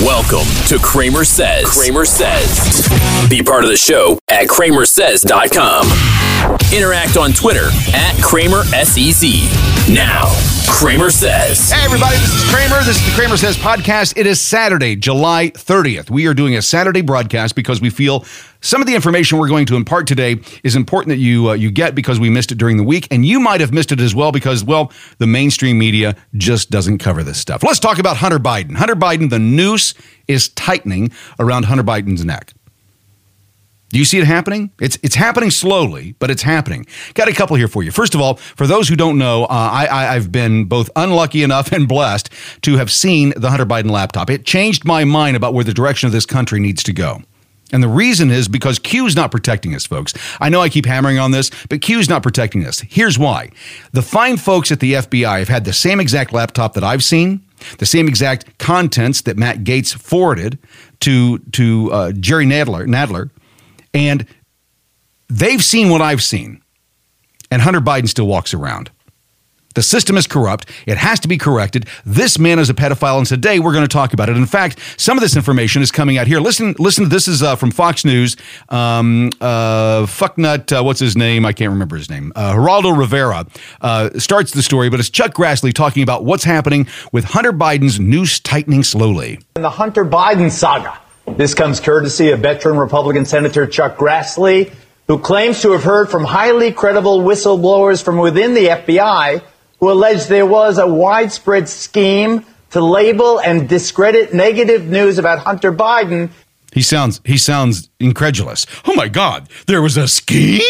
Welcome to CramerSez. Kramer Says. Be part of the show at cramersez.com. Interact on Twitter at CramerSez. Now, CramerSez. Hey, everybody, this is Cramer. This is the CramerSez podcast. It is Saturday, July 30th. We are doing a Saturday broadcast because we feel some of the information we're going to impart today is important that you uh, you get because we missed it during the week, and you might have missed it as well because, well, the mainstream media just doesn't cover this stuff. Let's talk about Hunter Biden. Hunter Biden, the noose is tightening around Hunter Biden's neck. Do you see it happening? It's it's happening slowly, but it's happening. Got a couple here for you. First of all, for those who don't know, uh, I, I I've been both unlucky enough and blessed to have seen the Hunter Biden laptop. It changed my mind about where the direction of this country needs to go. And the reason is because Q's not protecting us, folks. I know I keep hammering on this, but Q's not protecting us. Here's why. The fine folks at the FBI have had the same exact laptop that I've seen, the same exact contents that Matt Gaetz forwarded to, to uh, Jerry Nadler, Nadler, and they've seen what I've seen. And Hunter Biden still walks around. The system is corrupt. It has to be corrected. This man is a pedophile, and today we're going to talk about it. In fact, some of this information is coming out here. Listen, listen. This is uh, from Fox News. Um, uh, fucknut, uh, what's his name? I can't remember his name. Uh, Geraldo Rivera uh, starts the story, but it's Chuck Grassley talking about what's happening with Hunter Biden's noose tightening slowly. In the Hunter Biden saga, this comes courtesy of veteran Republican Senator Chuck Grassley, who claims to have heard from highly credible whistleblowers from within the FBI who alleged there was a widespread scheme to label and discredit negative news about Hunter Biden. He sounds he sounds incredulous. Oh my God, there was a scheme.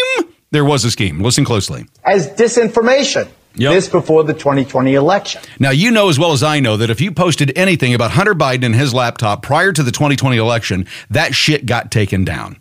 There was a scheme. Listen closely. As disinformation. Yep. This before the 2020 election. Now, you know as well as I know that if you posted anything about Hunter Biden and his laptop prior to the 2020 election, that shit got taken down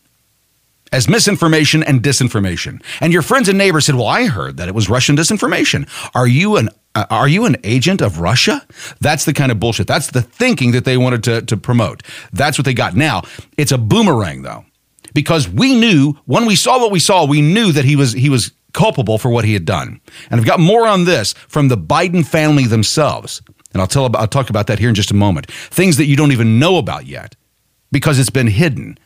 as misinformation and disinformation. And your friends and neighbors said, "Well, I heard that it was Russian disinformation. Are you an uh, are you an agent of Russia?" That's the kind of bullshit. That's the thinking that they wanted to to promote. That's what they got. Now, it's a boomerang though. Because we knew when we saw what we saw, we knew that he was he was culpable for what he had done. And I've got more on this from the Biden family themselves. And I'll tell about, I'll talk about that here in just a moment. Things that you don't even know about yet because it's been hidden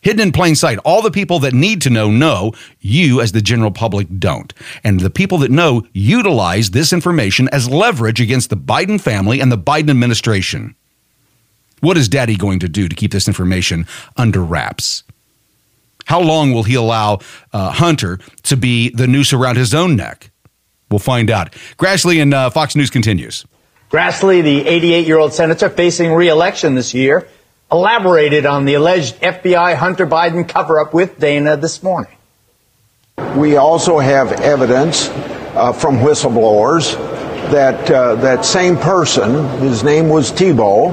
hidden in plain sight. All the people that need to know know, you as the general public don't. And the people that know utilize this information as leverage against the Biden family and the Biden administration. What is daddy going to do to keep this information under wraps? How long will he allow uh, Hunter to be the noose around his own neck? We'll find out. Grassley and uh, Fox News continues. Grassley, the 88 year old senator facing re election this year, elaborated on the alleged FBI Hunter Biden cover up with Dana this morning. We also have evidence uh, from whistleblowers that uh, that same person, his name was Thibault,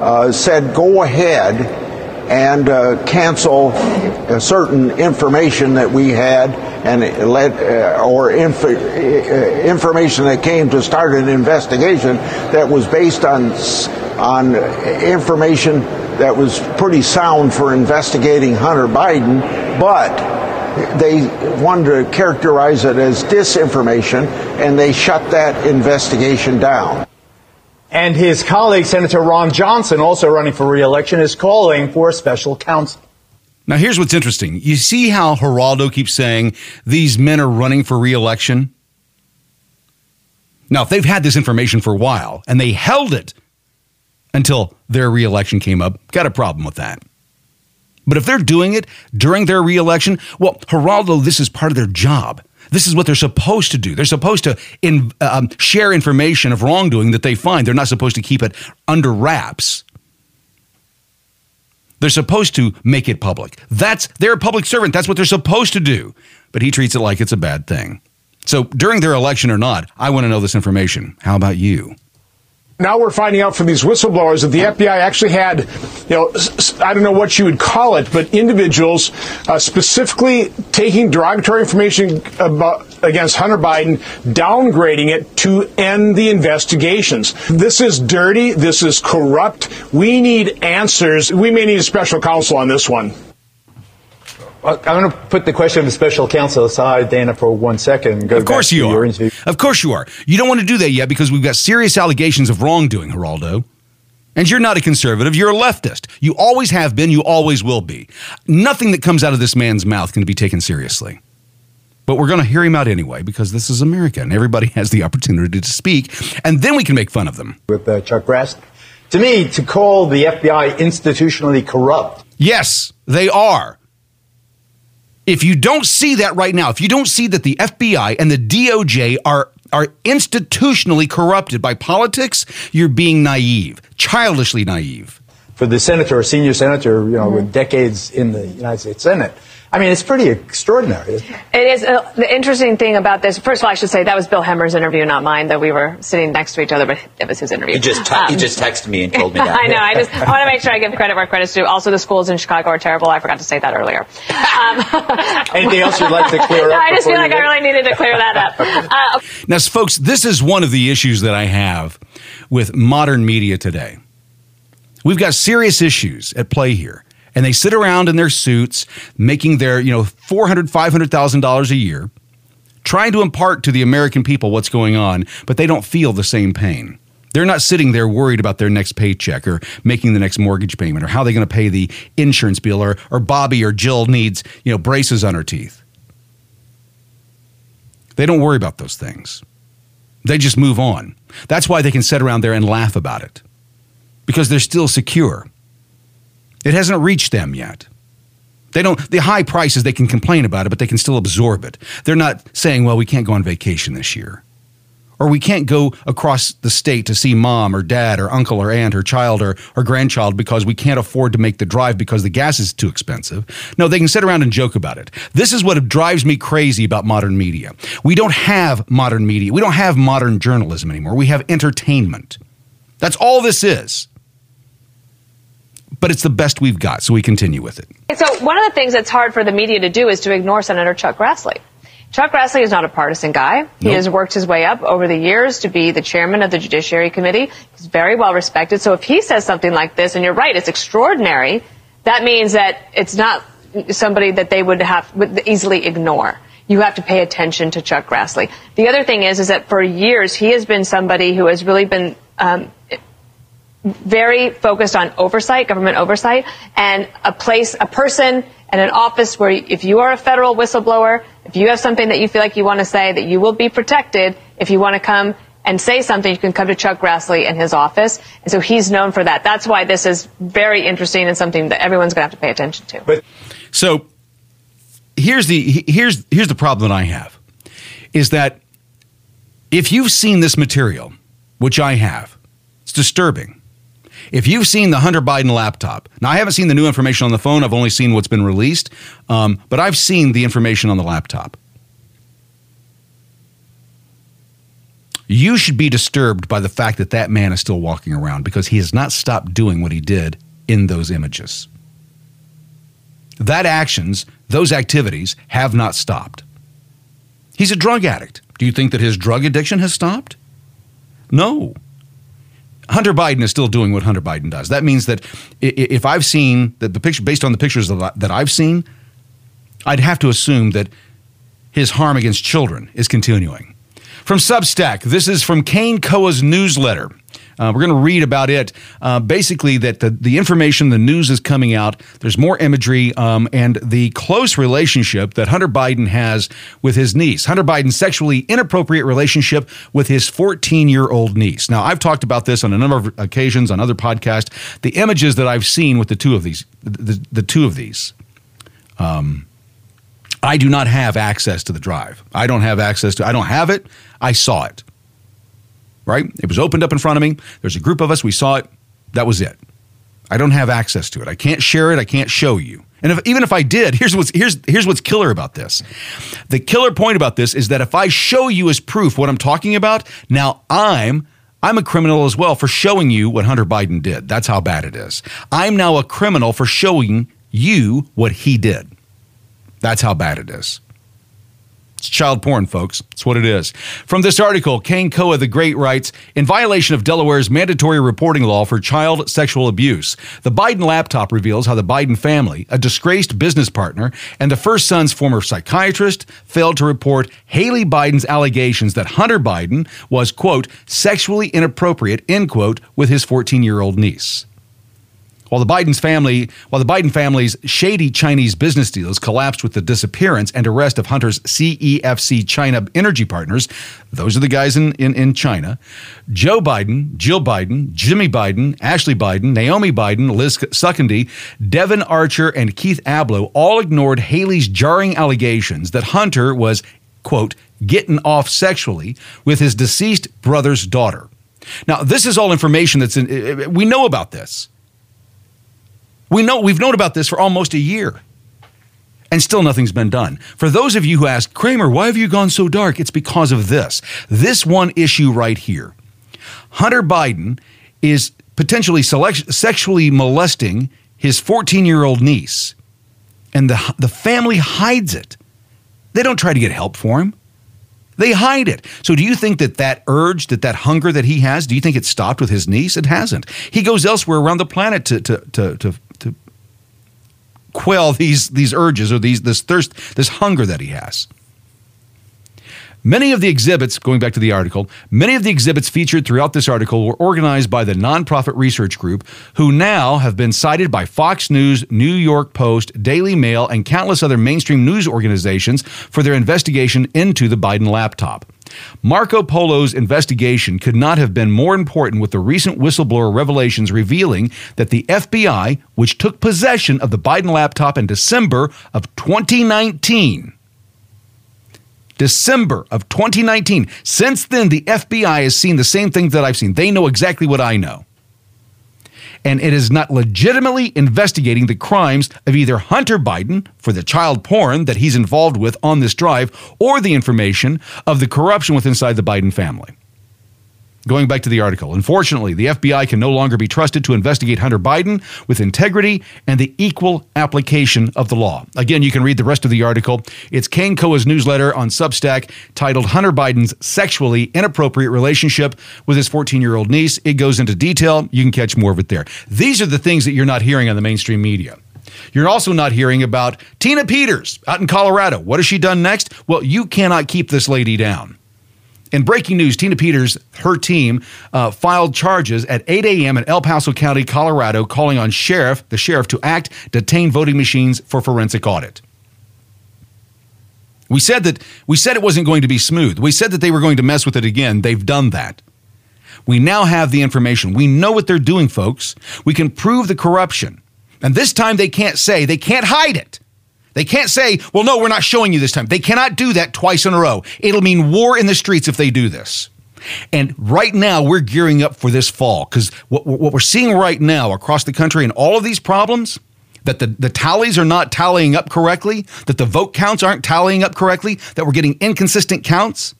uh, said, "Go ahead and certain information that we had and let uh, or inf- uh, information that came to start an investigation that was based on on information that was pretty sound for investigating Hunter Biden, but they wanted to characterize it as disinformation, and they shut that investigation down. And his colleague, Senator Ron Johnson, also running for reelection, is calling for a special counsel. Now, here's what's interesting. You see how Geraldo keeps saying these men are running for reelection? Now, if they've had this information for a while and they held it until their reelection came up. Got a problem with that. But if they're doing it during their reelection, well, Geraldo, this is part of their job. This is what they're supposed to do. They're supposed to in, um, share information of wrongdoing that they find. They're not supposed to keep it under wraps. They're supposed to make it public. That's they're a public servant. That's what they're supposed to do. But he treats it like it's a bad thing. So during their election or not, I want to know this information. How about you? now we're finding out from these whistleblowers that the FBI actually had, you know, I don't know what you would call it, but individuals uh, specifically taking derogatory information about against Hunter Biden, downgrading it to end the investigations. This is dirty. This is corrupt. We need answers. We may need a special counsel on this one. Uh, I'm going to put the question of the special counsel aside, Dana, for one second. of course you are. Of course you are. You don't want to do that yet because we've got serious allegations of wrongdoing, Geraldo. And you're not a conservative, you're a leftist. You always have been, you always will be. Nothing that comes out of this man's mouth can be taken seriously. But we're going to hear him out anyway because this is America and everybody has the opportunity to speak, and then we can make fun of them. With uh, Chuck Grassley. To me, to call the FBI institutionally corrupt. Yes, they are. If you don't see that right now, if you don't see that the FBI and the DOJ are are institutionally corrupted by politics, you're being naive, childishly naive. For the senator, a senior senator, you know, mm-hmm. with decades in the United States Senate, I mean, it's pretty extraordinary. It? it is. Uh, the interesting thing about this, first of all, I should say that was Bill Hemmer's interview, not mine, though we were sitting next to each other, but it was his interview. He just, te- um, he just texted me and told me that. I know. I just I want to make sure I give credit where credit's due. Also, the schools in Chicago are terrible. I forgot to say that earlier. Um, Anything else you'd like to clear up? I just feel like I really needed to clear that up. Uh, now, folks, this is one of the issues that I have with modern media today. We've got serious issues at play here and they sit around in their suits making their, you know, $400,000, $500,000 a year, trying to impart to the American people what's going on, but they don't feel the same pain. They're not sitting there worried about their next paycheck or making the next mortgage payment or how they're going to pay the insurance bill or, or Bobby or Jill needs, you know, braces on her teeth. They don't worry about those things. They just move on. That's why they can sit around there and laugh about it because they're still secure. It hasn't reached them yet. They don't, the high prices, they can complain about it, but they can still absorb it. They're not saying, well, we can't go on vacation this year. Or we can't go across the state to see mom or dad or uncle or aunt or child or, or grandchild because we can't afford to make the drive because the gas is too expensive. No, they can sit around and joke about it. This is what drives me crazy about modern media. We don't have modern media. We don't have modern journalism anymore. We have entertainment. That's all this is but it's the best we've got, so we continue with it. So one of the things that's hard for the media to do is to ignore Senator Chuck Grassley. Chuck Grassley is not a partisan guy. He nope. has worked his way up over the years to be the chairman of the Judiciary Committee. He's very well respected. So if he says something like this, and you're right, it's extraordinary, that means that it's not somebody that they would have would easily ignore. You have to pay attention to Chuck Grassley. The other thing is, is that for years he has been somebody who has really been um, very focused on oversight, government oversight, and a place, a person, and an office where if you are a federal whistleblower, if you have something that you feel like you want to say, that you will be protected. If you want to come and say something, you can come to Chuck Grassley in his office. And so he's known for that. That's why this is very interesting and something that everyone's going to have to pay attention to. But so here's the here's here's the problem that I have is that if you've seen this material, which I have, it's disturbing. If you've seen the Hunter Biden laptop, now I haven't seen the new information on the phone, I've only seen what's been released, um, but I've seen the information on the laptop. You should be disturbed by the fact that that man is still walking around because he has not stopped doing what he did in those images. That actions, those activities have not stopped. He's a drug addict. Do you think that his drug addiction has stopped? No. Hunter Biden is still doing what Hunter Biden does. That means that if I've seen that the picture, based on the pictures that I've seen, I'd have to assume that his harm against children is continuing. From Substack, this is from Kanekoa's newsletter. Uh, we're going to read about it. Uh, basically, that the, the information, the news is coming out. There's more imagery um, and the close relationship that Hunter Biden has with his niece. Hunter Biden's sexually inappropriate relationship with his 14 year old niece. Now, I've talked about this on a number of occasions on other podcasts. The images that I've seen with the two of these, the, the two of these. Um, I do not have access to the drive. I don't have access to I don't have it. I saw it right? It was opened up in front of me. There's a group of us. We saw it. That was it. I don't have access to it. I can't share it. I can't show you. And if, even if I did, here's what's here's here's what's killer about this. The killer point about this is that if I show you as proof what I'm talking about, now I'm I'm a criminal as well for showing you what Hunter Biden did. That's how bad it is. I'm now a criminal for showing you what he did. That's how bad it is. It's child porn, folks. That's what it is. From this article, Kanekoa the Great writes In violation of Delaware's mandatory reporting law for child sexual abuse, the Biden laptop reveals how the Biden family, a disgraced business partner, and the first son's former psychiatrist failed to report Hallie Biden's allegations that Hunter Biden was, quote, sexually inappropriate, end quote, with his 14 year old niece. While the Biden's family, while the Biden family's shady Chinese business deals collapsed with the disappearance and arrest of Hunter's CEFC China energy partners, those are the guys in, in, in China, Joe Biden, Jill Biden, Jimmy Biden, Ashley Biden, Naomi Biden, Liz Secundy, Devon Archer, and Keith Ablow all ignored Hallie's jarring allegations that Hunter was, quote, getting off sexually with his deceased brother's daughter. Now, this is all information that's in, we know about this. We know we've known about this for almost a year. And still nothing's been done. For those of you who ask, Cramer, why have you gone so dark? It's because of this. This one issue right here. Hunter Biden is potentially select- sexually molesting his 14 year old niece, and the, the family hides it. They don't try to get help for him. They hide it. So, do you think that that urge, that that hunger that he has, do you think it stopped with his niece? It hasn't. He goes elsewhere around the planet to to to to, to quell these these urges or these this thirst, this hunger that he has. Many of the exhibits, going back to the article, many of the exhibits featured throughout this article were organized by the nonprofit research group, who now have been cited by Fox News, New York Post, Daily Mail, and countless other mainstream news organizations for their investigation into the Biden laptop. Marco Polo's investigation could not have been more important with the recent whistleblower revelations revealing that the FBI, which took possession of the Biden laptop in December of 2019, December of 2019. Since then, the FBI has seen the same things that I've seen. They know exactly what I know. And it is not legitimately investigating the crimes of either Hunter Biden for the child porn that he's involved with on this drive or the information of the corruption within inside the Biden family. Going back to the article, unfortunately, the FBI can no longer be trusted to investigate Hunter Biden with integrity and the equal application of the law. Again, you can read the rest of the article. It's Kanekoa's newsletter on Substack titled Hunter Biden's Sexually Inappropriate Relationship with His 14 year old Niece. It goes into detail. You can catch more of it there. These are the things that you're not hearing on the mainstream media. You're also not hearing about Tina Peters out in Colorado. What has she done next? Well, you cannot keep this lady down. In breaking news, Tina Peters, her team, uh, filed charges at 8 a.m. in El Paso County, Colorado, calling on sheriff, the sheriff, to act, detain voting machines for forensic audit. We said that we said it wasn't going to be smooth. We said that they were going to mess with it again. They've done that. We now have the information. We know what they're doing, folks. We can prove the corruption. And this time they can't say, they can't hide it. They can't say, well, no, we're not showing you this time. They cannot do that twice in a row. It'll mean war in the streets if they do this. And right now, we're gearing up for this fall because what, what we're seeing right now across the country and all of these problems that the, the tallies are not tallying up correctly, that the vote counts aren't tallying up correctly, that we're getting inconsistent counts.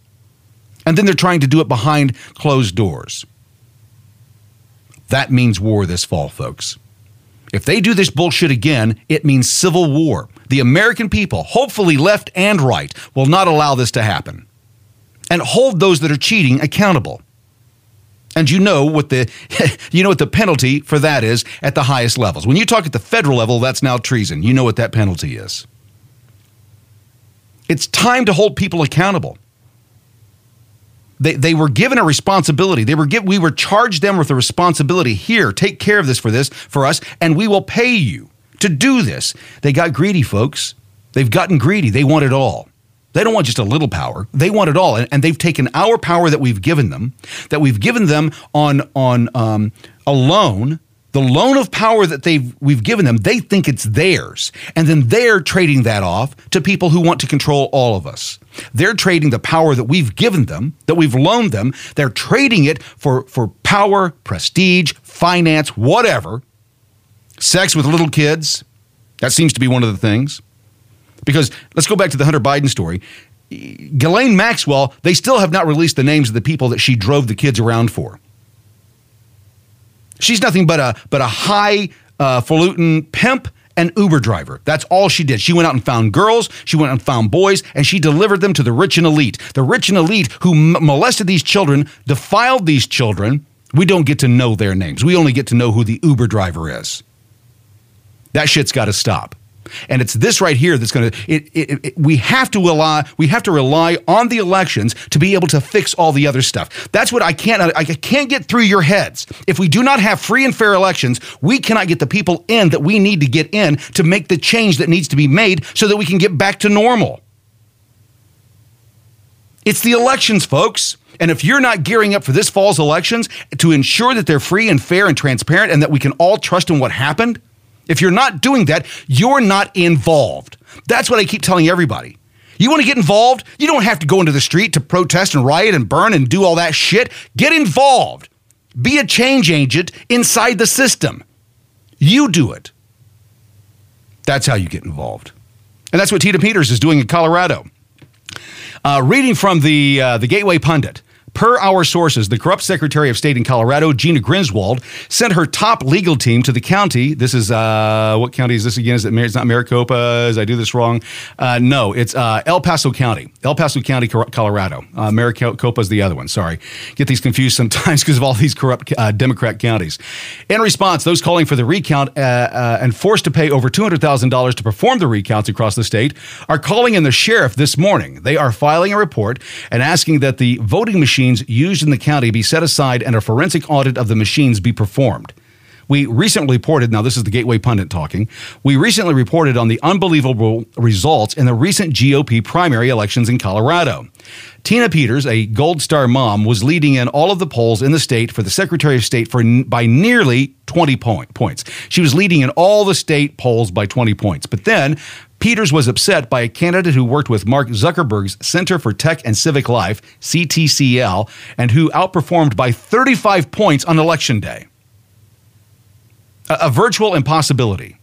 And then they're trying to do it behind closed doors. That means war this fall, folks. If they do this bullshit again, it means civil war. The American people, hopefully left and right, will not allow this to happen. And hold those that are cheating accountable. And you know what the you know what the penalty for that is at the highest levels. When you talk at the federal level, that's now treason. You know what that penalty is. It's time to hold people accountable. They, they were given a responsibility. They were give, we were charged them with a responsibility. Here, take care of this for this for us, and we will pay you to do this. They got greedy, folks. They've gotten greedy. They want it all. They don't want just a little power. They want it all, and, and they've taken our power that we've given them, that we've given them on on um, a loan the loan of power that they've we've given them, they think it's theirs. And then they're trading that off to people who want to control all of us. They're trading the power that we've given them, that we've loaned them, they're trading it for, for power, prestige, finance, whatever. Sex with little kids. That seems to be one of the things. Because let's go back to the Hunter Biden story. Ghislaine Maxwell, they still have not released the names of the people that she drove the kids around for. She's nothing but a but a high uh, falutin pimp and Uber driver. That's all she did. She went out and found girls, she went out and found boys, and she delivered them to the rich and elite. The rich and elite who molested these children, defiled these children. We don't get to know their names. We only get to know who the Uber driver is. That shit's got to stop. And it's this right here that's going to. We have to rely. We have to rely on the elections to be able to fix all the other stuff. That's what I can't. I can't get through your heads. If we do not have free and fair elections, we cannot get the people in that we need to get in to make the change that needs to be made so that we can get back to normal. It's the elections, folks. And if you're not gearing up for this fall's elections to ensure that they're free and fair and transparent and that we can all trust in what happened, if you're not doing that, you're not involved. That's what I keep telling everybody. You want to get involved? You don't have to go into the street to protest and riot and burn and do all that shit. Get involved. Be a change agent inside the system. You do it. That's how you get involved. And that's what Tina Peters is doing in Colorado. Uh, reading from the, uh, the Gateway Pundit. Per our sources, the corrupt Secretary of State in Colorado, Jena Griswold, sent her top legal team to the county. This is, uh, what county is this again? Is it, it's not Maricopa? Is I do this wrong? Uh, no, it's uh, El Paso County. El Paso County, Colorado. Uh, Maricopa is the other one. Sorry. Get these confused sometimes because of all these corrupt uh, Democrat counties. In response, those calling for the recount uh, and forced to pay over $200,000 to perform the recounts across the state are calling in the sheriff this morning. They are filing a report and asking that the voting machine machines used in the county be set aside and a forensic audit of the machines be performed. We recently reported, now this is the Gateway Pundit talking, we recently reported on the unbelievable results in the recent GOP primary elections in Colorado. Tina Peters, a Gold Star mom, was leading in all of the polls in the state for the Secretary of State for by nearly 20 point, points. She was leading in all the state polls by 20 points. But then Peters was upset by a candidate who worked with Mark Zuckerberg's Center for Tech and Civic Life, CTCL, and who outperformed by 35 points on election day. A, a virtual impossibility.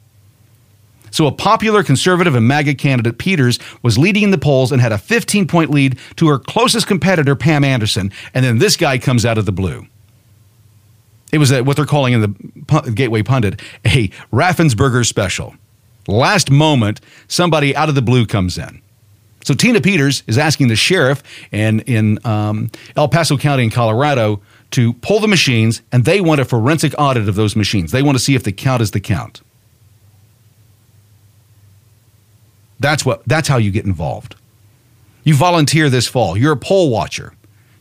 So, a popular conservative and MAGA candidate, Peters, was leading in the polls and had a 15 point lead to her closest competitor, Pam Anderson. And then this guy comes out of the blue. It was a, what they're calling in the Gateway Pundit a Raffensperger special. Last moment, somebody out of the blue comes in. So Tina Peters is asking the sheriff in, in um, El Paso County in Colorado to pull the machines, and they want a forensic audit of those machines. They want to see if the count is the count. That's what. That's how you get involved. You volunteer this fall. You're a poll watcher.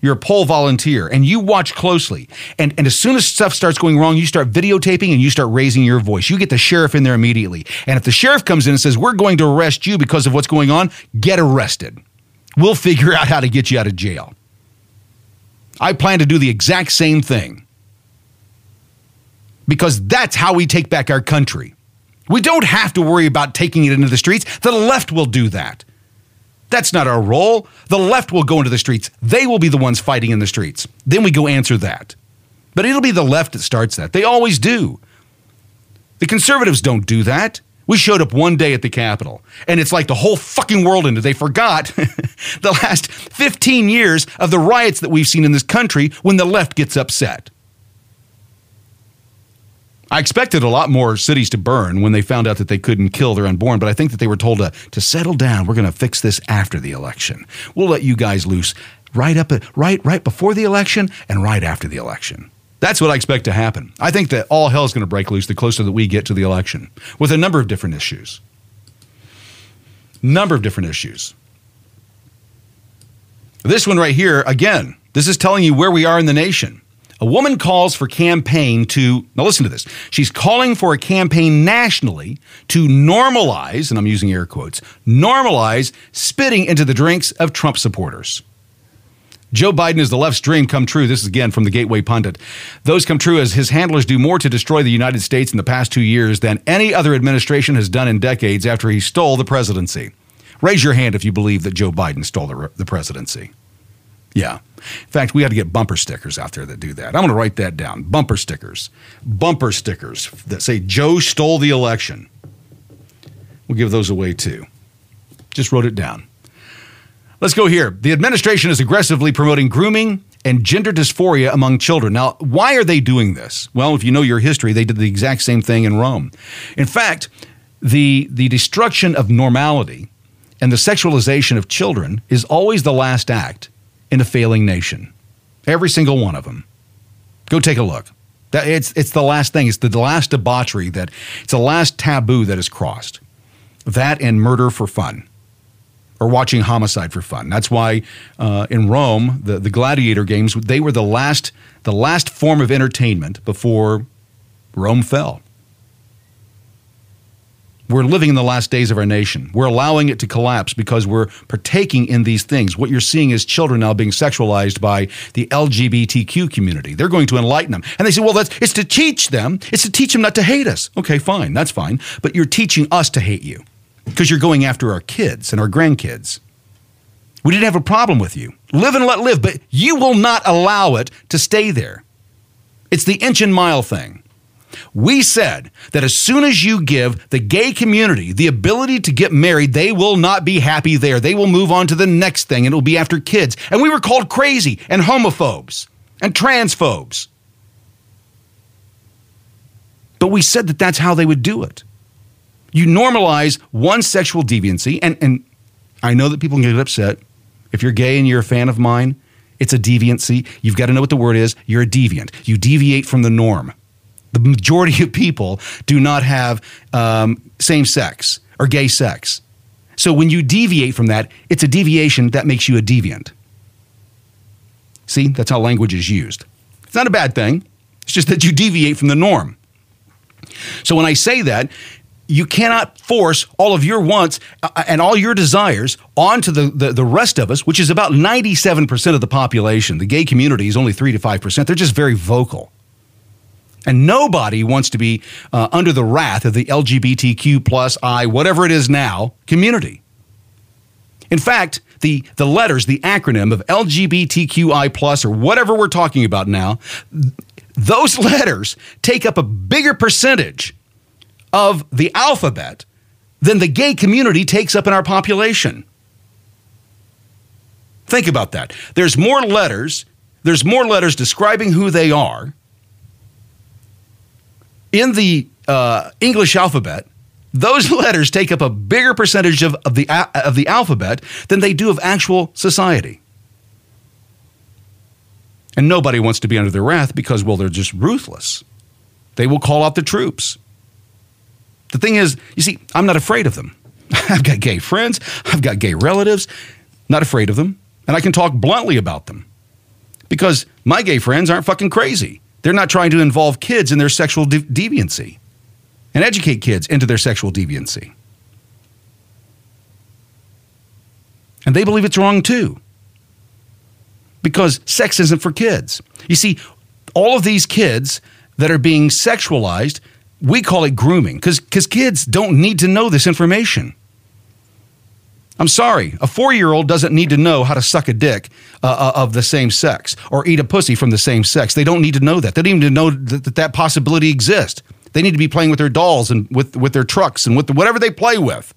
You're a poll volunteer and you watch closely. And, and as soon as stuff starts going wrong, you start videotaping and you start raising your voice. You get the sheriff in there immediately. And if the sheriff comes in and says, We're going to arrest you because of what's going on, get arrested. We'll figure out how to get you out of jail. I plan to do the exact same thing because that's how we take back our country. We don't have to worry about taking it into the streets. The left will do that. That's not our role. The left will go into the streets. They will be the ones fighting in the streets. Then we go answer that. But it'll be the left that starts that. They always do. The conservatives don't do that. We showed up one day at the Capitol, and it's like the whole fucking world ended. They forgot the last 15 years of the riots that we've seen in this country when the left gets upset. I expected a lot more cities to burn when they found out that they couldn't kill their unborn, but I think that they were told to, to settle down. We're going to fix this after the election. We'll let you guys loose right up right right before the election and right after the election. That's what I expect to happen. I think that all hell is going to break loose the closer that we get to the election with a number of different issues. Number of different issues. This one right here, again, this is telling you where we are in the nation. A woman calls for campaign to, now listen to this. She's calling for a campaign nationally to normalize, and I'm using air quotes, normalize spitting into the drinks of Trump supporters. Joe Biden is the left's dream come true. This is again from the Gateway Pundit. Those come true as his handlers do more to destroy the United States in the past two years than any other administration has done in decades after he stole the presidency. Raise your hand if you believe that Joe Biden stole the, the presidency. Yeah. In fact, we had to get bumper stickers out there that do that. I'm going to write that down. Bumper stickers. Bumper stickers that say Joe stole the election. We'll give those away too. Just wrote it down. Let's go here. The administration is aggressively promoting grooming and gender dysphoria among children. Now, why are they doing this? Well, if you know your history, they did the exact same thing in Rome. In fact, the the destruction of normality and the sexualization of children is always the last act in a failing nation. Every single one of them. Go take a look. That, it's, it's the last thing. It's the last debauchery that it's the last taboo that is crossed. That and murder for fun or watching homicide for fun. That's why uh, in Rome, the, the gladiator games, they were the last, the last form of entertainment before Rome fell. We're living in the last days of our nation. We're allowing it to collapse because we're partaking in these things. What you're seeing is children now being sexualized by the LGBTQ community. They're going to enlighten them. And they say, well, that's, it's to teach them. It's to teach them not to hate us. Okay, fine. That's fine. But you're teaching us to hate you because you're going after our kids and our grandkids. We didn't have a problem with you. Live and let live, but you will not allow it to stay there. It's the inch and mile thing. We said that as soon as you give the gay community the ability to get married, they will not be happy there. They will move on to the next thing and it will be after kids. And we were called crazy and homophobes and transphobes. But we said that that's how they would do it. You normalize one sexual deviancy, and, and I know that people can get upset. If you're gay and you're a fan of mine, it's a deviancy. You've got to know what the word is. You're a deviant. You deviate from the norm. The majority of people do not have um, same sex or gay sex. So when you deviate from that, it's a deviation that makes you a deviant. See, that's how language is used. It's not a bad thing, it's just that you deviate from the norm. So when I say that, you cannot force all of your wants uh, and all your desires onto the, the, the, rest of us, which is about 97% of the population. The gay community is only 3 to 5%. They're just very vocal. And nobody wants to be uh, under the wrath of the LGBTQ plus I, whatever it is now, community. In fact, the, the letters, the acronym of LGBTQI plus or whatever we're talking about now, those letters take up a bigger percentage of the alphabet than the gay community takes up in our population. Think about that. There's more letters, there's more letters describing who they are in the uh, English alphabet, those letters take up a bigger percentage of, of, the, of the alphabet than they do of actual society. And nobody wants to be under their wrath because, well, they're just ruthless. They will call out the troops. The thing is, you see, I'm not afraid of them. I've got gay friends, I've got gay relatives, not afraid of them. And I can talk bluntly about them because my gay friends aren't fucking crazy. They're not trying to involve kids in their sexual de- deviancy and educate kids into their sexual deviancy. And they believe it's wrong too. Because sex isn't for kids. You see, all of these kids that are being sexualized, we call it grooming because kids don't need to know this information. I'm sorry, a four year old doesn't need to know how to suck a dick uh, uh, of the same sex or eat a pussy from the same sex. They don't need to know that. They don't even know that that, that possibility exists. They need to be playing with their dolls and with, with their trucks and with the, whatever they play with,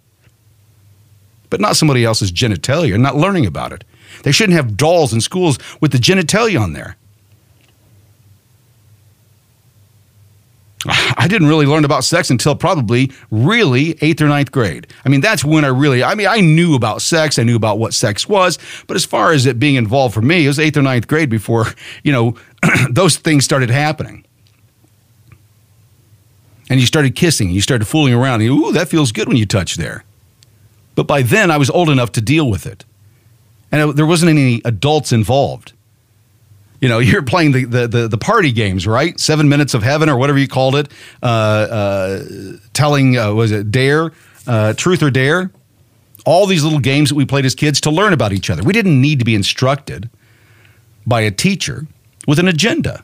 but not somebody else's genitalia, not learning about it. They shouldn't have dolls in schools with the genitalia on there. I didn't really learn about sex until probably really eighth or ninth grade. I mean, that's when I really, I mean, I knew about sex. I knew about what sex was. But as far as it being involved for me, it was eighth or ninth grade before, you know, those things started happening. And you started kissing, you started fooling around. And, Ooh, that feels good when you touch there. But by then, I was old enough to deal with it. And it, there wasn't any adults involved you know, you're playing the, the, the, the, party games, right? Seven Minutes of Heaven or whatever you called it. Uh, uh, telling, uh, was it Dare, uh, Truth or Dare? All these little games that we played as kids to learn about each other. We didn't need to be instructed by a teacher with an agenda.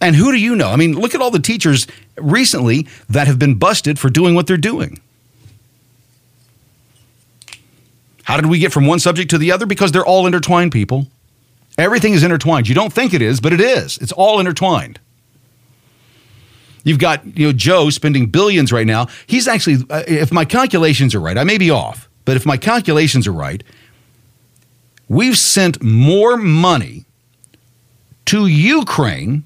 And who do you know? I mean, look at all the teachers recently that have been busted for doing what they're doing. How did we get from one subject to the other? Because they're all intertwined, people. Everything is intertwined. You don't think it is, but it is. It's all intertwined. You've got you know Joe spending billions right now. He's actually, uh, if my calculations are right, I may be off, but if my calculations are right, we've sent more money to Ukraine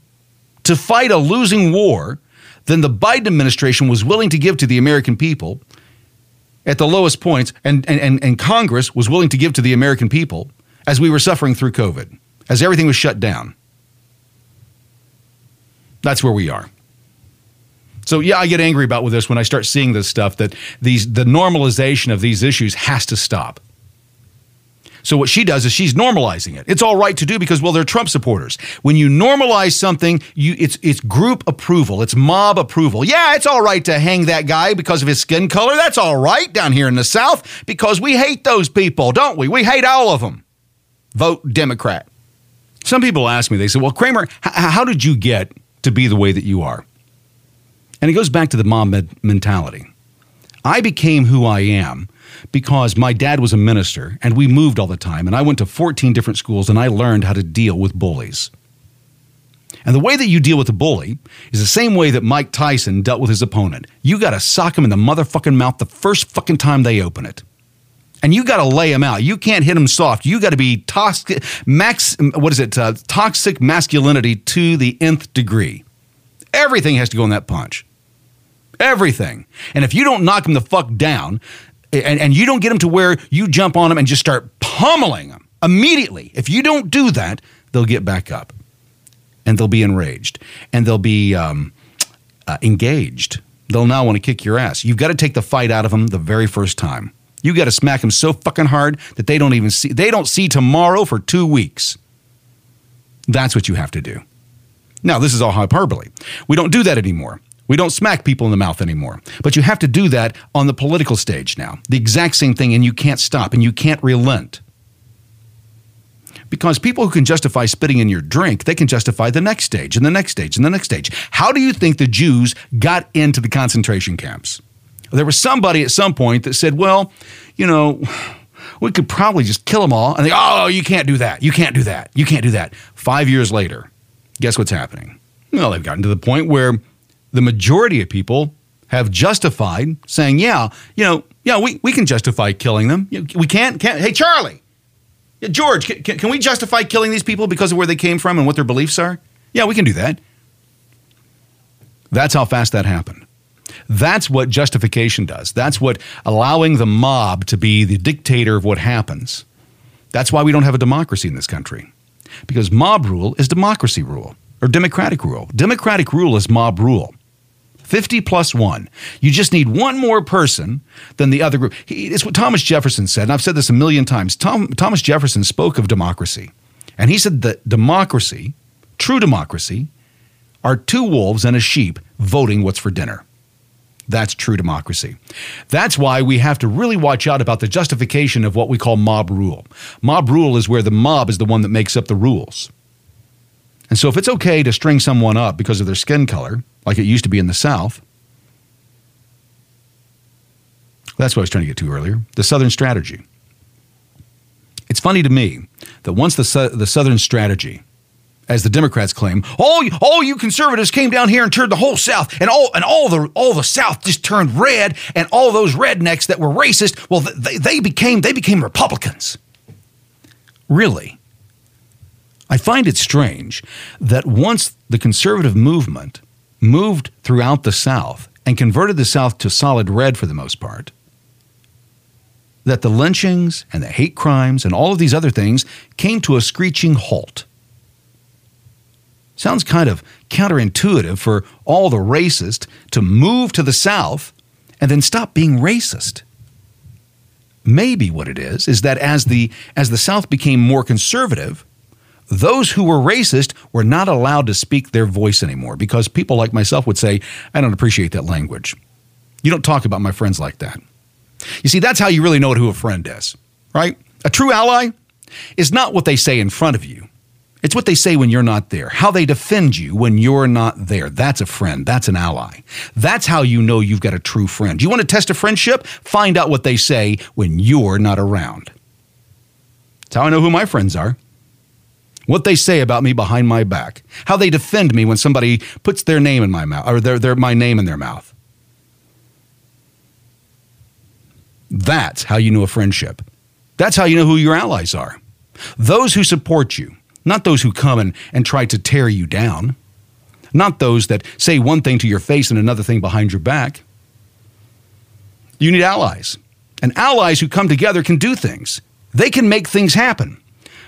to fight a losing war than the Biden administration was willing to give to the American people at the lowest points, and, and, and Congress was willing to give to the American people as we were suffering through COVID, as everything was shut down. That's where we are. So yeah, I get angry about with this when I start seeing this stuff that these the normalization of these issues has to stop. So what she does is she's normalizing it. It's all right to do because well they're Trump supporters. When you normalize something, you it's it's group approval, it's mob approval. Yeah, it's all right to hang that guy because of his skin color. That's all right down here in the South because we hate those people, don't we? We hate all of them. Vote Democrat. Some people ask me, they say, "Well, Cramer, h- how did you get to be the way that you are?" And it goes back to the mob mentality. I became who I am because my dad was a minister and we moved all the time. And I went to 14 different schools and I learned how to deal with bullies. And the way that you deal with a bully is the same way that Mike Tyson dealt with his opponent. You got to sock him in the motherfucking mouth the first fucking time they open it. And you got to lay him out. You can't hit him soft. You got to be toxic, max, what is it? Uh, toxic masculinity to the nth degree. Everything has to go in that punch. Everything. And if you don't knock him the fuck down, and, and you don't get them to where you jump on them and just start pummeling them immediately. If you don't do that, they'll get back up and they'll be enraged and they'll be um, uh, engaged. They'll now want to kick your ass. You've got to take the fight out of them the very first time. You got to smack them so fucking hard that they don't even see they don't see tomorrow for 2 weeks. That's what you have to do. Now, this is all hyperbole. We don't do that anymore. We don't smack people in the mouth anymore. But you have to do that on the political stage now. The exact same thing, and you can't stop and you can't relent. Because people who can justify spitting in your drink, they can justify the next stage and the next stage and the next stage. How do you think the Jews got into the concentration camps? There was somebody at some point that said, well, you know, we could probably just kill them all. And they, oh, you can't do that. You can't do that. You can't do that. Five years later, guess what's happening? Well, they've gotten to the point where the majority of people have justified saying, yeah, you know, yeah, we, we can justify killing them. We can't, can't. Hey, Charlie, yeah, George, can, can we justify killing these people because of where they came from and what their beliefs are? Yeah, we can do that. That's how fast that happened. That's what justification does. That's what allowing the mob to be the dictator of what happens. That's why we don't have a democracy in this country. Because mob rule is democracy rule or democratic rule. Democratic rule is mob rule. 50 plus one. You just need one more person than the other group. He, it's what Thomas Jefferson said, and I've said this a million times. Tom, Thomas Jefferson spoke of democracy, and he said that democracy, true democracy, are two wolves and a sheep voting what's for dinner. That's true democracy. That's why we have to really watch out about the justification of what we call mob rule. Mob rule is where the mob is the one that makes up the rules. And so if it's okay to string someone up because of their skin color, like it used to be in the South, that's what I was trying to get to earlier the Southern strategy. It's funny to me that once the, the Southern strategy, as the Democrats claim, all, all you conservatives came down here and turned the whole South, and all and all the all the South just turned red, and all those rednecks that were racist, well, they, they became they became Republicans. Really? I find it strange that once the conservative movement moved throughout the South and converted the South to solid red for the most part, that the lynchings and the hate crimes and all of these other things came to a screeching halt. Sounds kind of counterintuitive for all the racists to move to the South and then stop being racist. Maybe what it is is that as the as the South became more conservative, those who were racist were not allowed to speak their voice anymore because people like myself would say, I don't appreciate that language. You don't talk about my friends like that. You see, that's how you really know who a friend is, right? A true ally is not what they say in front of you. It's what they say when you're not there, how they defend you when you're not there. That's a friend. That's an ally. That's how you know you've got a true friend. You want to test a friendship? Find out what they say when you're not around. That's how I know who my friends are what they say about me behind my back, how they defend me when somebody puts their name in my mouth or their, their, my name in their mouth. That's how you know a friendship. That's how you know who your allies are. Those who support you, not those who come and, and try to tear you down. not those that say one thing to your face and another thing behind your back. You need allies. And allies who come together can do things. They can make things happen.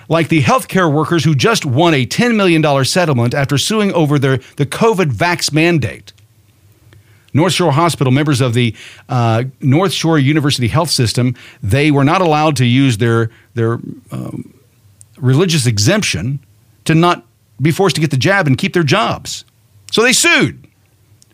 Like the healthcare workers who just won a $10 million settlement after suing over their, the COVID vax mandate. North Shore Hospital, members of the uh, North Shore University Health System, they were not allowed to use their, their um, religious exemption to not be forced to get the jab and keep their jobs. So they sued.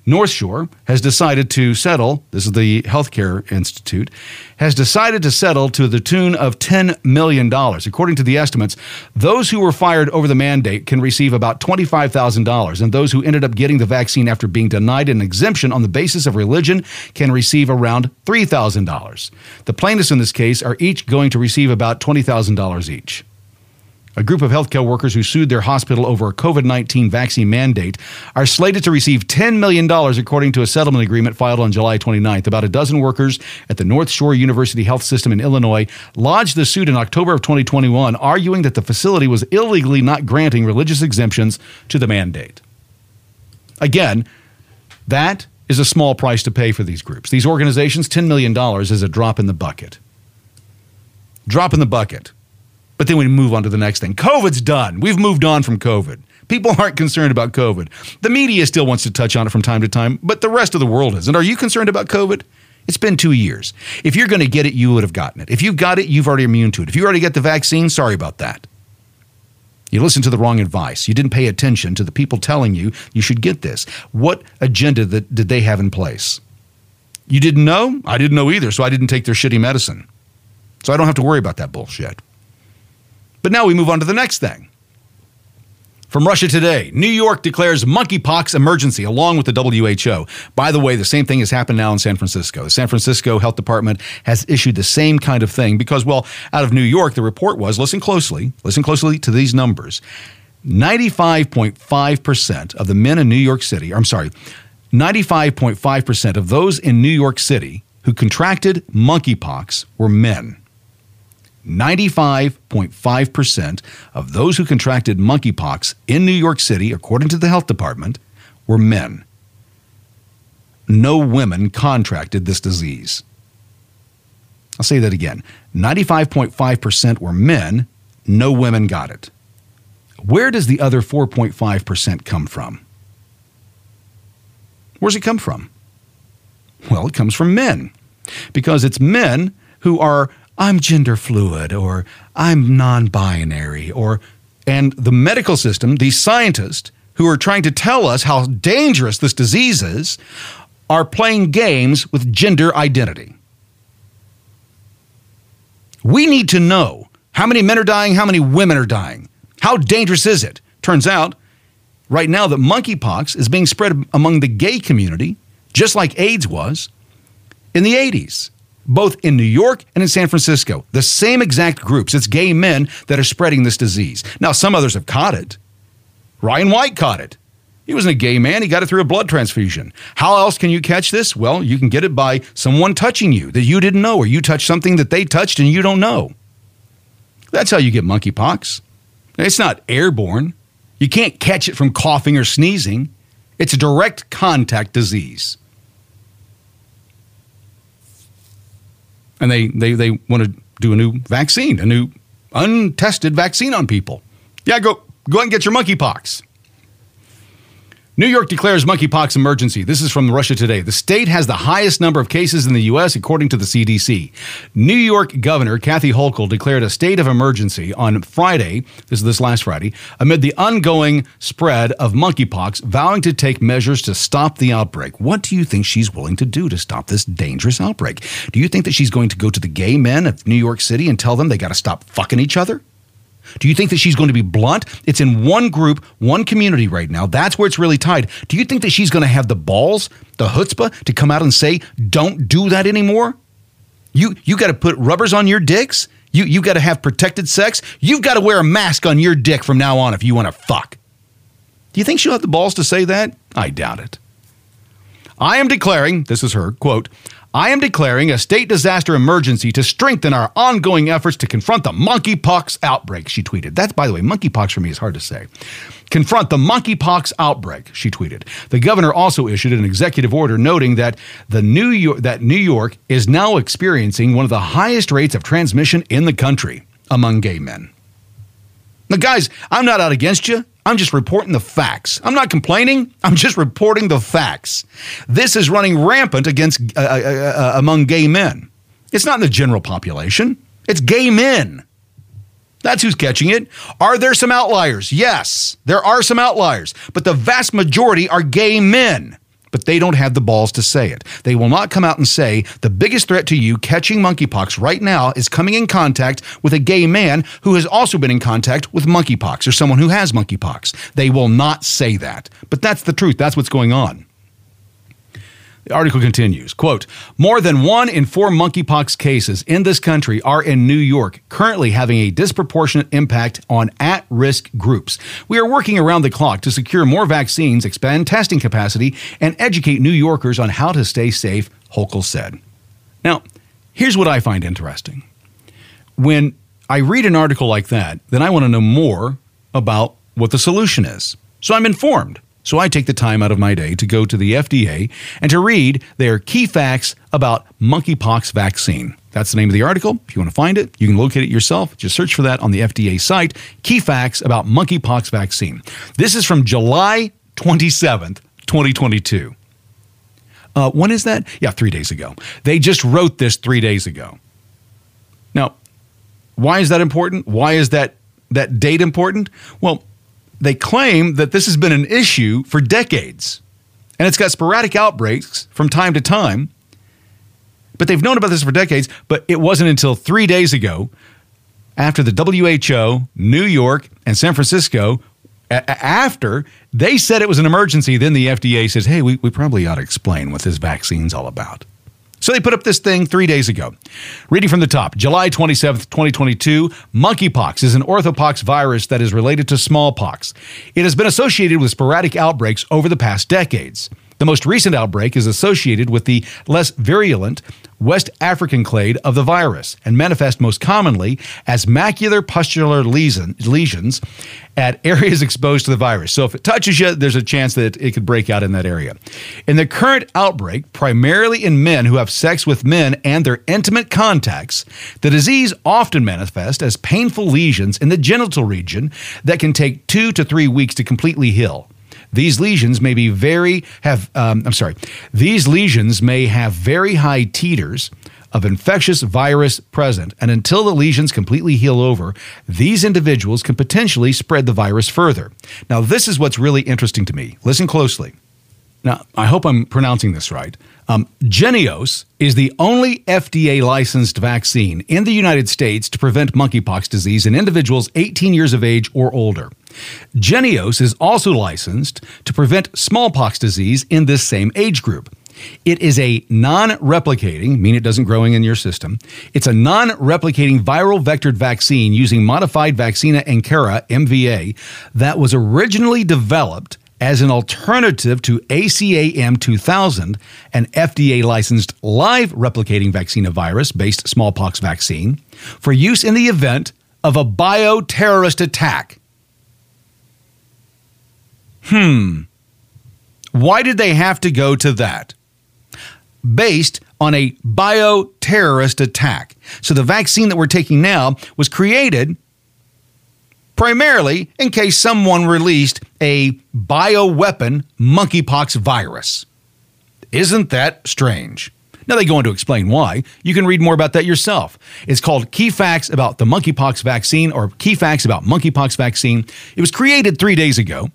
North Shore has decided to settle, this is the Healthcare Institute, has decided to settle to the tune of $10 million. According to the estimates, those who were fired over the mandate can receive about $25,000, and those who ended up getting the vaccine after being denied an exemption on the basis of religion can receive around $3,000. The plaintiffs in this case are each going to receive about $20,000 each. A group of healthcare workers who sued their hospital over a COVID 19 vaccine mandate are slated to receive $10 million, according to a settlement agreement filed on July 29th. About a dozen workers at the North Shore University Health System in Illinois lodged the suit in October of 2021, arguing that the facility was illegally not granting religious exemptions to the mandate. Again, that is a small price to pay for these groups. These organizations, $10 million is a drop in the bucket. Drop in the bucket. But then we move on to the next thing. COVID's done. We've moved on from COVID. People aren't concerned about COVID. The media still wants to touch on it from time to time, but the rest of the world isn't. Are you concerned about COVID? It's been two years. If you're going to get it, you would have gotten it. If you got it, you've already immune to it. If you already got the vaccine, sorry about that. You listened to the wrong advice. You didn't pay attention to the people telling you you should get this. What agenda that, did they have in place? You didn't know? I didn't know either, so I didn't take their shitty medicine. So I don't have to worry about that bullshit. But now we move on to the next thing. From Russia Today, New York declares monkeypox emergency along with the WHO. By the way, the same thing has happened now in San Francisco. The San Francisco Health Department has issued the same kind of thing because, well, out of New York, the report was listen closely, listen closely to these numbers 95.5% of the men in New York City, I'm sorry, 95.5% of those in New York City who contracted monkeypox were men. 95.5% of those who contracted monkeypox in New York City, according to the health department, were men. No women contracted this disease. I'll say that again 95.5% were men, no women got it. Where does the other 4.5% come from? Where's it come from? Well, it comes from men because it's men who are I'm gender fluid or I'm non binary or, and the medical system, these scientists who are trying to tell us how dangerous this disease is, are playing games with gender identity. We need to know how many men are dying, how many women are dying. How dangerous is it? Turns out, right now, that monkeypox is being spread among the gay community, just like AIDS was in the 80s both in New York and in San Francisco. The same exact groups. It's gay men that are spreading this disease. Now, some others have caught it. Ryan White caught it. He wasn't a gay man. He got it through a blood transfusion. How else can you catch this? Well, you can get it by someone touching you that you didn't know, or you touch something that they touched and you don't know. That's how you get monkeypox. It's not airborne. You can't catch it from coughing or sneezing. It's a direct contact disease. And they they they want to do a new vaccine, a new untested vaccine on people. Yeah, go go and get your monkeypox. New York declares monkeypox emergency. This is from Russia Today. The state has the highest number of cases in the U.S., according to the CDC. New York Governor Kathy Hochul declared a state of emergency on Friday, this is this last Friday, amid the ongoing spread of monkeypox, vowing to take measures to stop the outbreak. What do you think she's willing to do to stop this dangerous outbreak? Do you think that she's going to go to the gay men of New York City and tell them they got to stop fucking each other? Do you think that she's going to be blunt? It's in one group, one community right now. That's where it's really tied. Do you think that she's going to have the balls, the chutzpah, to come out and say, "Don't do that anymore"? You you got to put rubbers on your dicks. You you got to have protected sex. You've got to wear a mask on your dick from now on if you want to fuck. Do you think she'll have the balls to say that? I doubt it. I am declaring, this is her quote, I am declaring a state disaster emergency to strengthen our ongoing efforts to confront the monkeypox outbreak, she tweeted. That's, by the way, monkeypox for me is hard to say. confront the monkeypox outbreak, she tweeted. The governor also issued an executive order noting that the New York that New York is now experiencing one of the highest rates of transmission in the country among gay men. Now, guys, I'm not out against you. I'm just reporting the facts. I'm not complaining. I'm just reporting the facts. This is running rampant against uh, uh, uh, uh among gay men. It's not in the general population. It's gay men. That's who's catching it. Are there some outliers? Yes, there are some outliers, but the vast majority are gay men. But they don't have the balls to say it. They will not come out and say the biggest threat to you catching monkeypox right now is coming in contact with a gay man who has also been in contact with monkeypox or someone who has monkeypox. They will not say that. But that's the truth. That's what's going on. The article continues, quote, more than one in four monkeypox cases in this country are in New York, currently having a disproportionate impact on at-risk groups. We are working around the clock to secure more vaccines, expand testing capacity, and educate New Yorkers on how to stay safe, Hochul said. Now, here's what I find interesting. When I read an article like that, then I want to know more about what the solution is. So I'm informed. So I take the time out of my day to go to the FDA and to read their key facts about monkeypox vaccine. That's the name of the article. If you want to find it, you can locate it yourself. Just search for that on the FDA site. Key facts about monkeypox vaccine. This is from July 27th, 2022. Uh, when is that? Yeah, three days ago. They just wrote this three days ago. Now, why is that important? Why is that that date important? Well, they claim that this has been an issue for decades and it's got sporadic outbreaks from time to time. But they've known about this for decades, but it wasn't until three days ago, after the WHO, New York, and San Francisco, a- after they said it was an emergency, then the FDA says, hey, we, we probably ought to explain what this vaccine's all about. So they put up this thing three days ago. Reading from the top July 27th, 2022, monkeypox is an orthopox virus that is related to smallpox. It has been associated with sporadic outbreaks over the past decades. The most recent outbreak is associated with the less virulent West African clade of the virus and manifest most commonly as macular pustular lesion, lesions at areas exposed to the virus. So if it touches you, there's a chance that it could break out in that area. In the current outbreak, primarily in men who have sex with men and their intimate contacts, the disease often manifests as painful lesions in the genital region that can take two to three weeks to completely heal. These lesions may be very have um, I'm sorry. These lesions may have very high titers of infectious virus present, and until the lesions completely heal over, these individuals can potentially spread the virus further. Now, this is what's really interesting to me. Listen closely. Now, I hope I'm pronouncing this right. Um, Jynneos is the only FDA licensed vaccine in the United States to prevent monkeypox disease in individuals 18 years of age or older. Jynneos is also licensed to prevent smallpox disease in this same age group. It is a non replicating, meaning it doesn't growing in your system. It's a non replicating viral vectored vaccine using modified Vaccinia Ankara, MVA, that was originally developed as an alternative to ACAM 2000, an FDA licensed live replicating vaccinia virus based smallpox vaccine, for use in the event of a bioterrorist attack. Hmm. Why did they have to go to that? Based on a bioterrorist attack. So the vaccine that we're taking now was created primarily in case someone released a bioweapon monkeypox virus. Isn't that strange? Now they go on to explain why. You can read more about that yourself. It's called Key Facts About the Monkeypox Vaccine or Key Facts About Monkeypox Vaccine. It was created three days ago.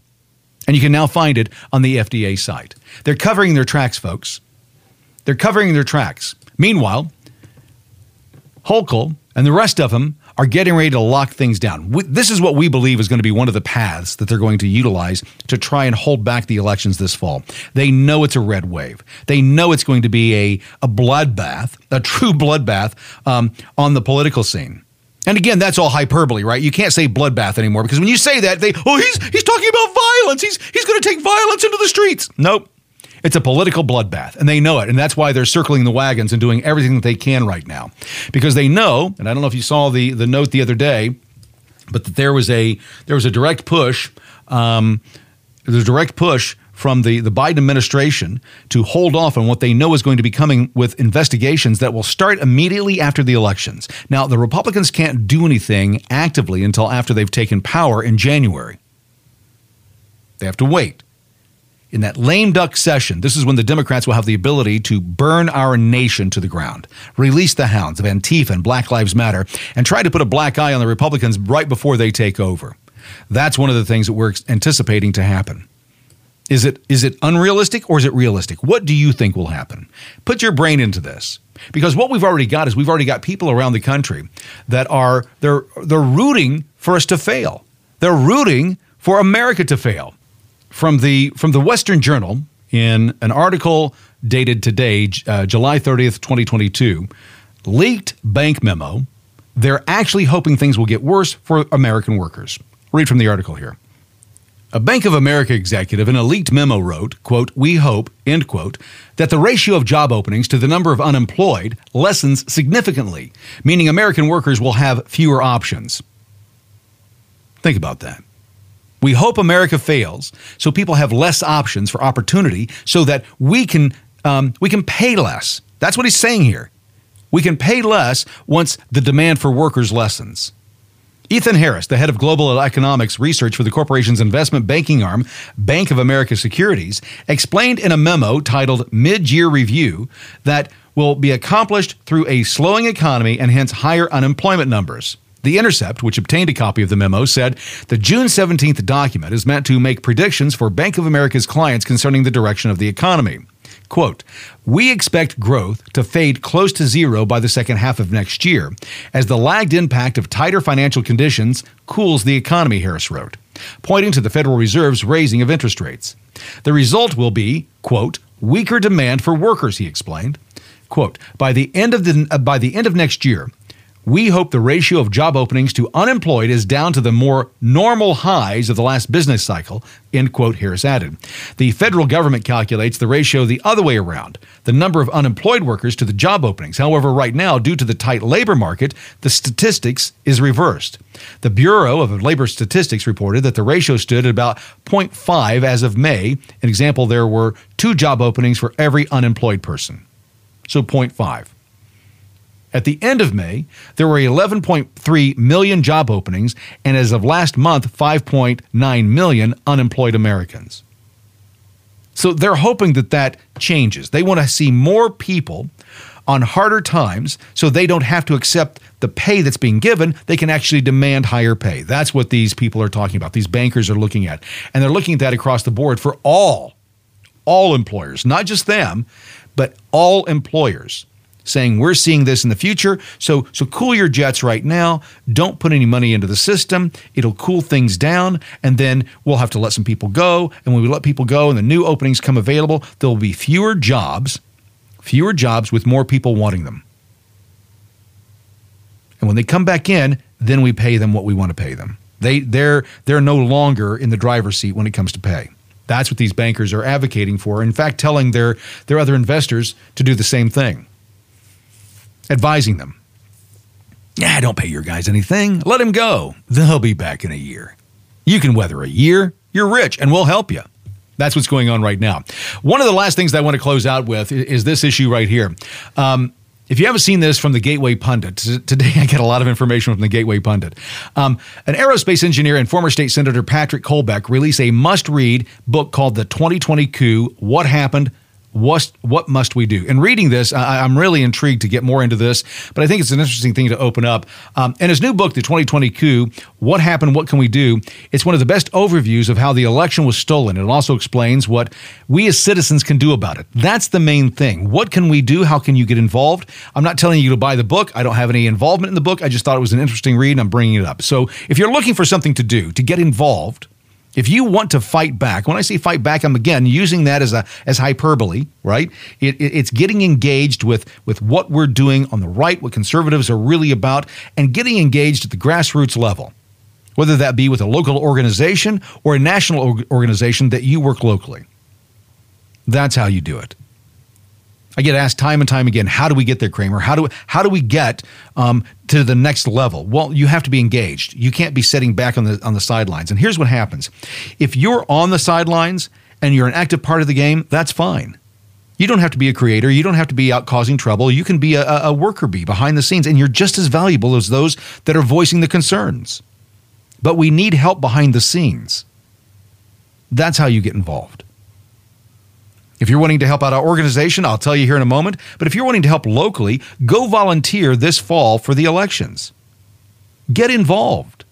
And you can now find it on the FDA site. They're covering their tracks, folks. They're covering their tracks. Meanwhile, Hochul and the rest of them are getting ready to lock things down. This is what we believe is going to be one of the paths that they're going to utilize to try and hold back the elections this fall. They know it's a red wave. They know it's going to be a, a bloodbath, a true bloodbath um, on the political scene. And again, that's all hyperbole, right? You can't say bloodbath anymore because when you say that, they oh he's he's talking about violence. He's he's going to take violence into the streets. Nope. It's a political bloodbath, and they know it, and that's why they're circling the wagons and doing everything that they can right now, because they know. And I don't know if you saw the the note the other day, but that there was a there was a direct push Um, there's a direct push from the, the Biden administration to hold off on what they know is going to be coming with investigations that will start immediately after the elections. Now, the Republicans can't do anything actively until after they've taken power in January. They have to wait. In that lame duck session, this is when the Democrats will have the ability to burn our nation to the ground, release the hounds of Antifa and Black Lives Matter, and try to put a black eye on the Republicans right before they take over. That's one of the things that we're anticipating to happen. Is it is it unrealistic or is it realistic? What do you think will happen? Put your brain into this. Because what we've already got is we've already got people around the country that are they're they're rooting for us to fail. They're rooting for America to fail. From the from the Western Journal in an article dated today, uh, July 30th, 2022, leaked bank memo. They're actually hoping things will get worse for American workers. Read from the article here. A Bank of America executive in a leaked memo wrote, quote, "We hope, end quote, that the ratio of job openings to the number of unemployed lessens significantly, meaning American workers will have fewer options." Think about that. We hope America fails so people have less options for opportunity so that we can um, we can pay less. That's what he's saying here. We can pay less once the demand for workers lessens. Ethan Harris, the head of global economics research for the corporation's investment banking arm, Bank of America Securities, explained in a memo titled Mid Year Review that will be accomplished through a slowing economy and hence higher unemployment numbers. The Intercept, which obtained a copy of the memo, said the June 17th document is meant to make predictions for Bank of America's clients concerning the direction of the economy. Quote, we expect growth to fade close to zero by the second half of next year as the lagged impact of tighter financial conditions cools the economy, Harris wrote, pointing to the Federal Reserve's raising of interest rates. The result will be, quote, weaker demand for workers, he explained. Quote, by the end of the uh, by the end of next year, we hope the ratio of job openings to unemployed is down to the more normal highs of the last business cycle, end quote, Harris added. The federal government calculates the ratio the other way around, the number of unemployed workers to the job openings. However, right now, due to the tight labor market, the statistics is reversed. The Bureau of Labor Statistics reported that the ratio stood at about 0.5 as of May. An example, there were two job openings for every unemployed person. So 0.5. At the end of May, there were 11.3 million job openings, and as of last month, 5.9 million unemployed Americans. So they're hoping that that changes. They want to see more people on harder times so they don't have to accept the pay that's being given. They can actually demand higher pay. That's what these people are talking about. These bankers are looking at. And they're looking at that across the board for all, all employers, not just them, but all employers saying we're seeing this in the future. So so cool your jets right now. Don't put any money into the system. It'll cool things down, and then we'll have to let some people go. And when we let people go and the new openings come available, there will be fewer jobs, fewer jobs with more people wanting them. And when they come back in, then we pay them what we want to pay them. They they're they're no longer in the driver's seat when it comes to pay. That's what these bankers are advocating for. In fact, telling their their other investors to do the same thing advising them. Yeah, don't pay your guys anything. Let him go. They'll be back in a year. You can weather a year. You're rich, and we'll help you. That's what's going on right now. One of the last things that I want to close out with is this issue right here. Um, if you haven't seen this from the Gateway Pundit, today I get a lot of information from the Gateway Pundit. Um, an aerospace engineer and former state senator Patrick Colbeck released a must read book called The 2020 Coup What Happened, what what must we do? In reading this, I, am really intrigued to get more into this, but I think it's an interesting thing to open up. Um, his new book, The 2020 Coup: What Happened? What Can We Do? It's one of the best overviews of how the election was stolen. It also explains what we as citizens can do about it. That's the main thing. What can we do? How can you get involved? I'm not telling you to buy the book. I don't have any involvement in the book. I just thought it was an interesting read, and I'm bringing it up. So if you're looking for something to do to get involved if you want to fight back, when I say fight back, I'm again using that as a as hyperbole, right? It, it, it's getting engaged with with what we're doing on the right, what conservatives are really about, and getting engaged at the grassroots level, whether that be with a local organization or a national organization that you work locally. That's how you do it. I get asked time and time again, how do we get there, Cramer? How do how do we get um, to the next level? Well, you have to be engaged. You can't be sitting back on the on the sidelines. And here's what happens: if you're on the sidelines and you're an active part of the game, that's fine. You don't have to be a creator. You don't have to be out causing trouble. You can be a, a worker bee behind the scenes, and you're just as valuable as those that are voicing the concerns. But we need help behind the scenes. That's how you get involved. If you're wanting to help out our organization, I'll tell you here in a moment. But if you're wanting to help locally, go volunteer this fall for the elections. Get involved.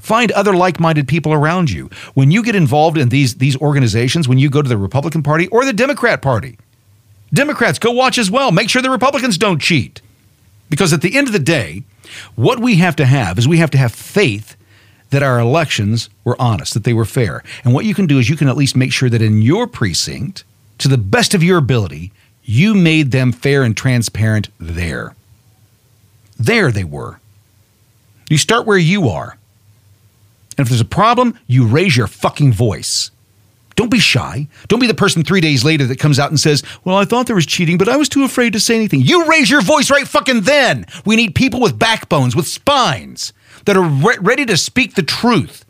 Find other like-minded people around you. When you get involved in these these organizations, when you go to the Republican Party or the Democrat Party, Democrats go watch as well. Make sure the Republicans don't cheat. Because at the end of the day, what we have to have is we have to have faith that our elections were honest, that they were fair. And what you can do is you can at least make sure that in your precinct to the best of your ability, you made them fair and transparent there. There they were. You start where you are. And if there's a problem, you raise your fucking voice. Don't be shy. Don't be the person three days later that comes out and says, Well, I thought there was cheating, but I was too afraid to say anything. You raise your voice right fucking then. We need people with backbones, with spines, that are re- ready to speak the truth.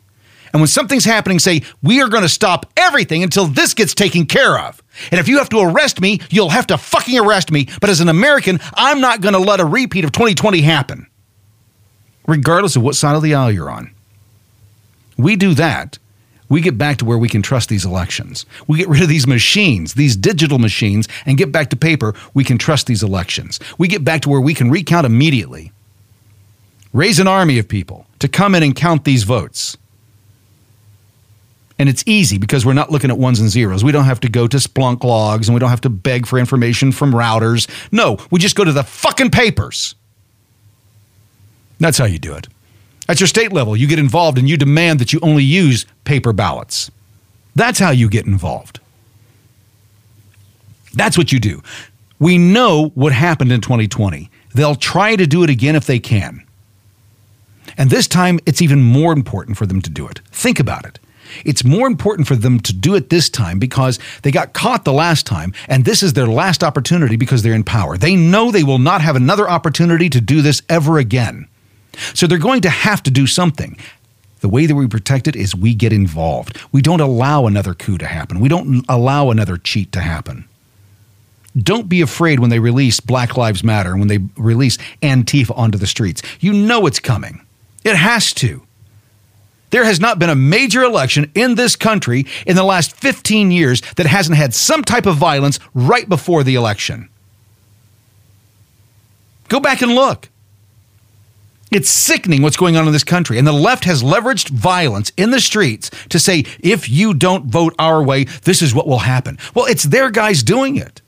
And when something's happening, say, We are going to stop everything until this gets taken care of. And if you have to arrest me, you'll have to fucking arrest me. But as an American, I'm not going to let a repeat of 2020 happen, regardless of what side of the aisle you're on. We do that. We get back to where we can trust these elections. We get rid of these machines, these digital machines, and get back to paper. We can trust these elections. We get back to where we can recount immediately. Raise an army of people to come in and count these votes. And it's easy because we're not looking at ones and zeros. We don't have to go to Splunk logs and we don't have to beg for information from routers. No, we just go to the fucking papers. That's how you do it. At your state level, you get involved and you demand that you only use paper ballots. That's how you get involved. That's what you do. We know what happened in 2020. They'll try to do it again if they can. And this time, it's even more important for them to do it. Think about it. It's more important for them to do it this time because they got caught the last time, and this is their last opportunity because they're in power. They know they will not have another opportunity to do this ever again. So they're going to have to do something. The way that we protect it is we get involved. We don't allow another coup to happen. We don't allow another cheat to happen. Don't be afraid when they release Black Lives Matter and when they release Antifa onto the streets. You know it's coming. It has to. There has not been a major election in this country in the last 15 years that hasn't had some type of violence right before the election. Go back and look. It's sickening what's going on in this country. And the left has leveraged violence in the streets to say, if you don't vote our way, this is what will happen. Well, it's their guys doing it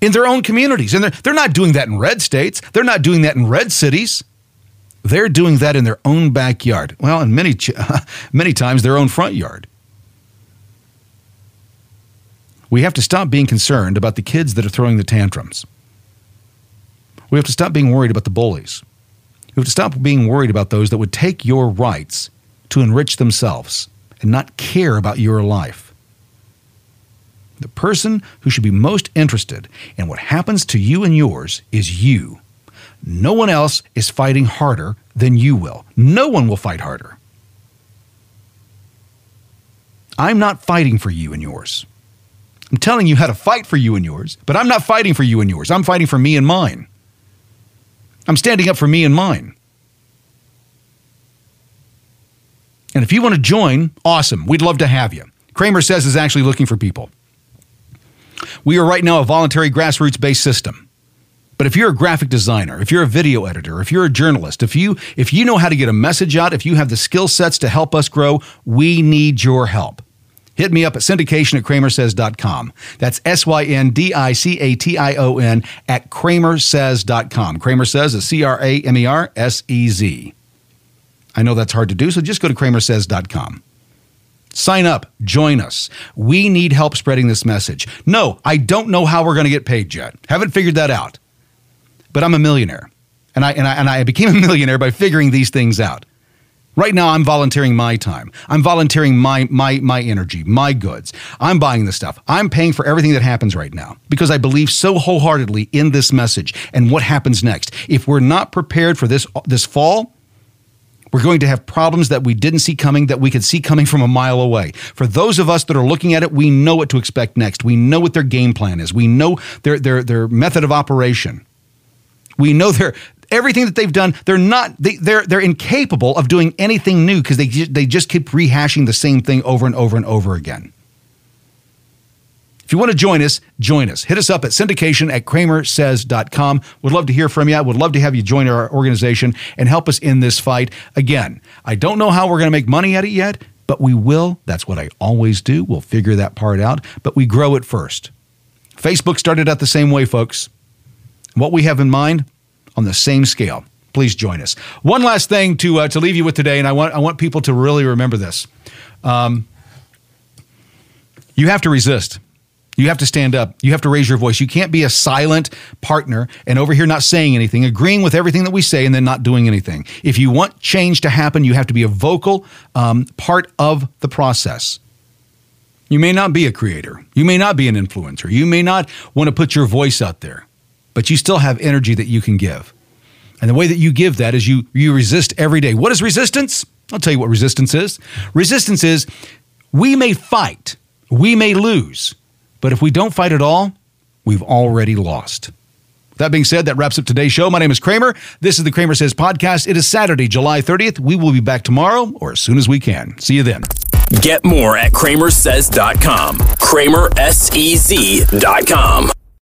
in their own communities. And they're, they're not doing that in red states, they're not doing that in red cities. They're doing that in their own backyard. Well, and many, many times their own front yard. We have to stop being concerned about the kids that are throwing the tantrums. We have to stop being worried about the bullies. We have to stop being worried about those that would take your rights to enrich themselves and not care about your life. The person who should be most interested in what happens to you and yours is you. No one else is fighting harder than you will. No one will fight harder. I'm not fighting for you and yours. I'm telling you how to fight for you and yours, but I'm not fighting for you and yours. I'm fighting for me and mine. I'm standing up for me and mine. And if you want to join, awesome. We'd love to have you. CramerSez is actually looking for people. We are right now a voluntary grassroots based system. But if you're a graphic designer, if you're a video editor, if you're a journalist, if you if you know how to get a message out, if you have the skill sets to help us grow, we need your help. Hit me up at syndication at cramersez.com. That's S Y N D I C A T I O N at cramersez.com. Kramer says is C R A M E R S E Z. I know that's hard to do, so just go to cramersez.com. Sign up, join us. We need help spreading this message. No, I don't know how we're going to get paid yet. Haven't figured that out but I'm a millionaire. And I, and I, and I became a millionaire by figuring these things out. Right now, I'm volunteering my time. I'm volunteering my my my energy, my goods. I'm buying the stuff. I'm paying for everything that happens right now because I believe so wholeheartedly in this message and what happens next. If we're not prepared for this this fall, we're going to have problems that we didn't see coming, that we could see coming from a mile away. For those of us that are looking at it, we know what to expect next. We know what their game plan is. We know their their their method of operation. We know their everything that they've done. They're not they, they're they're incapable of doing anything new because they they just keep rehashing the same thing over and over and over again. If you want to join us, join us. Hit us up at syndication at cramersez.com. Would love to hear from you. I would love to have you join our organization and help us in this fight. Again, I don't know how we're going to make money at it yet, but we will. That's what I always do. We'll figure that part out, but we grow it first. Facebook started out the same way, folks. What we have in mind on the same scale. Please join us. One last thing to uh, to leave you with today, and I want I want people to really remember this. Um, you have to resist. You have to stand up. You have to raise your voice. You can't be a silent partner and over here not saying anything, agreeing with everything that we say, and then not doing anything. If you want change to happen, you have to be a vocal um, part of the process. You may not be a creator. You may not be an influencer. You may not want to put your voice out there, but you still have energy that you can give. And the way that you give that is you you resist every day. What is resistance? I'll tell you what resistance is. Resistance is we may fight, we may lose, but if we don't fight at all, we've already lost. That being said, that wraps up today's show. My name is Cramer. This is the CramerSez podcast. It is Saturday, July 30th. We will be back tomorrow or as soon as we can. See you then. Get more at cramersez.com. CramerSez.com.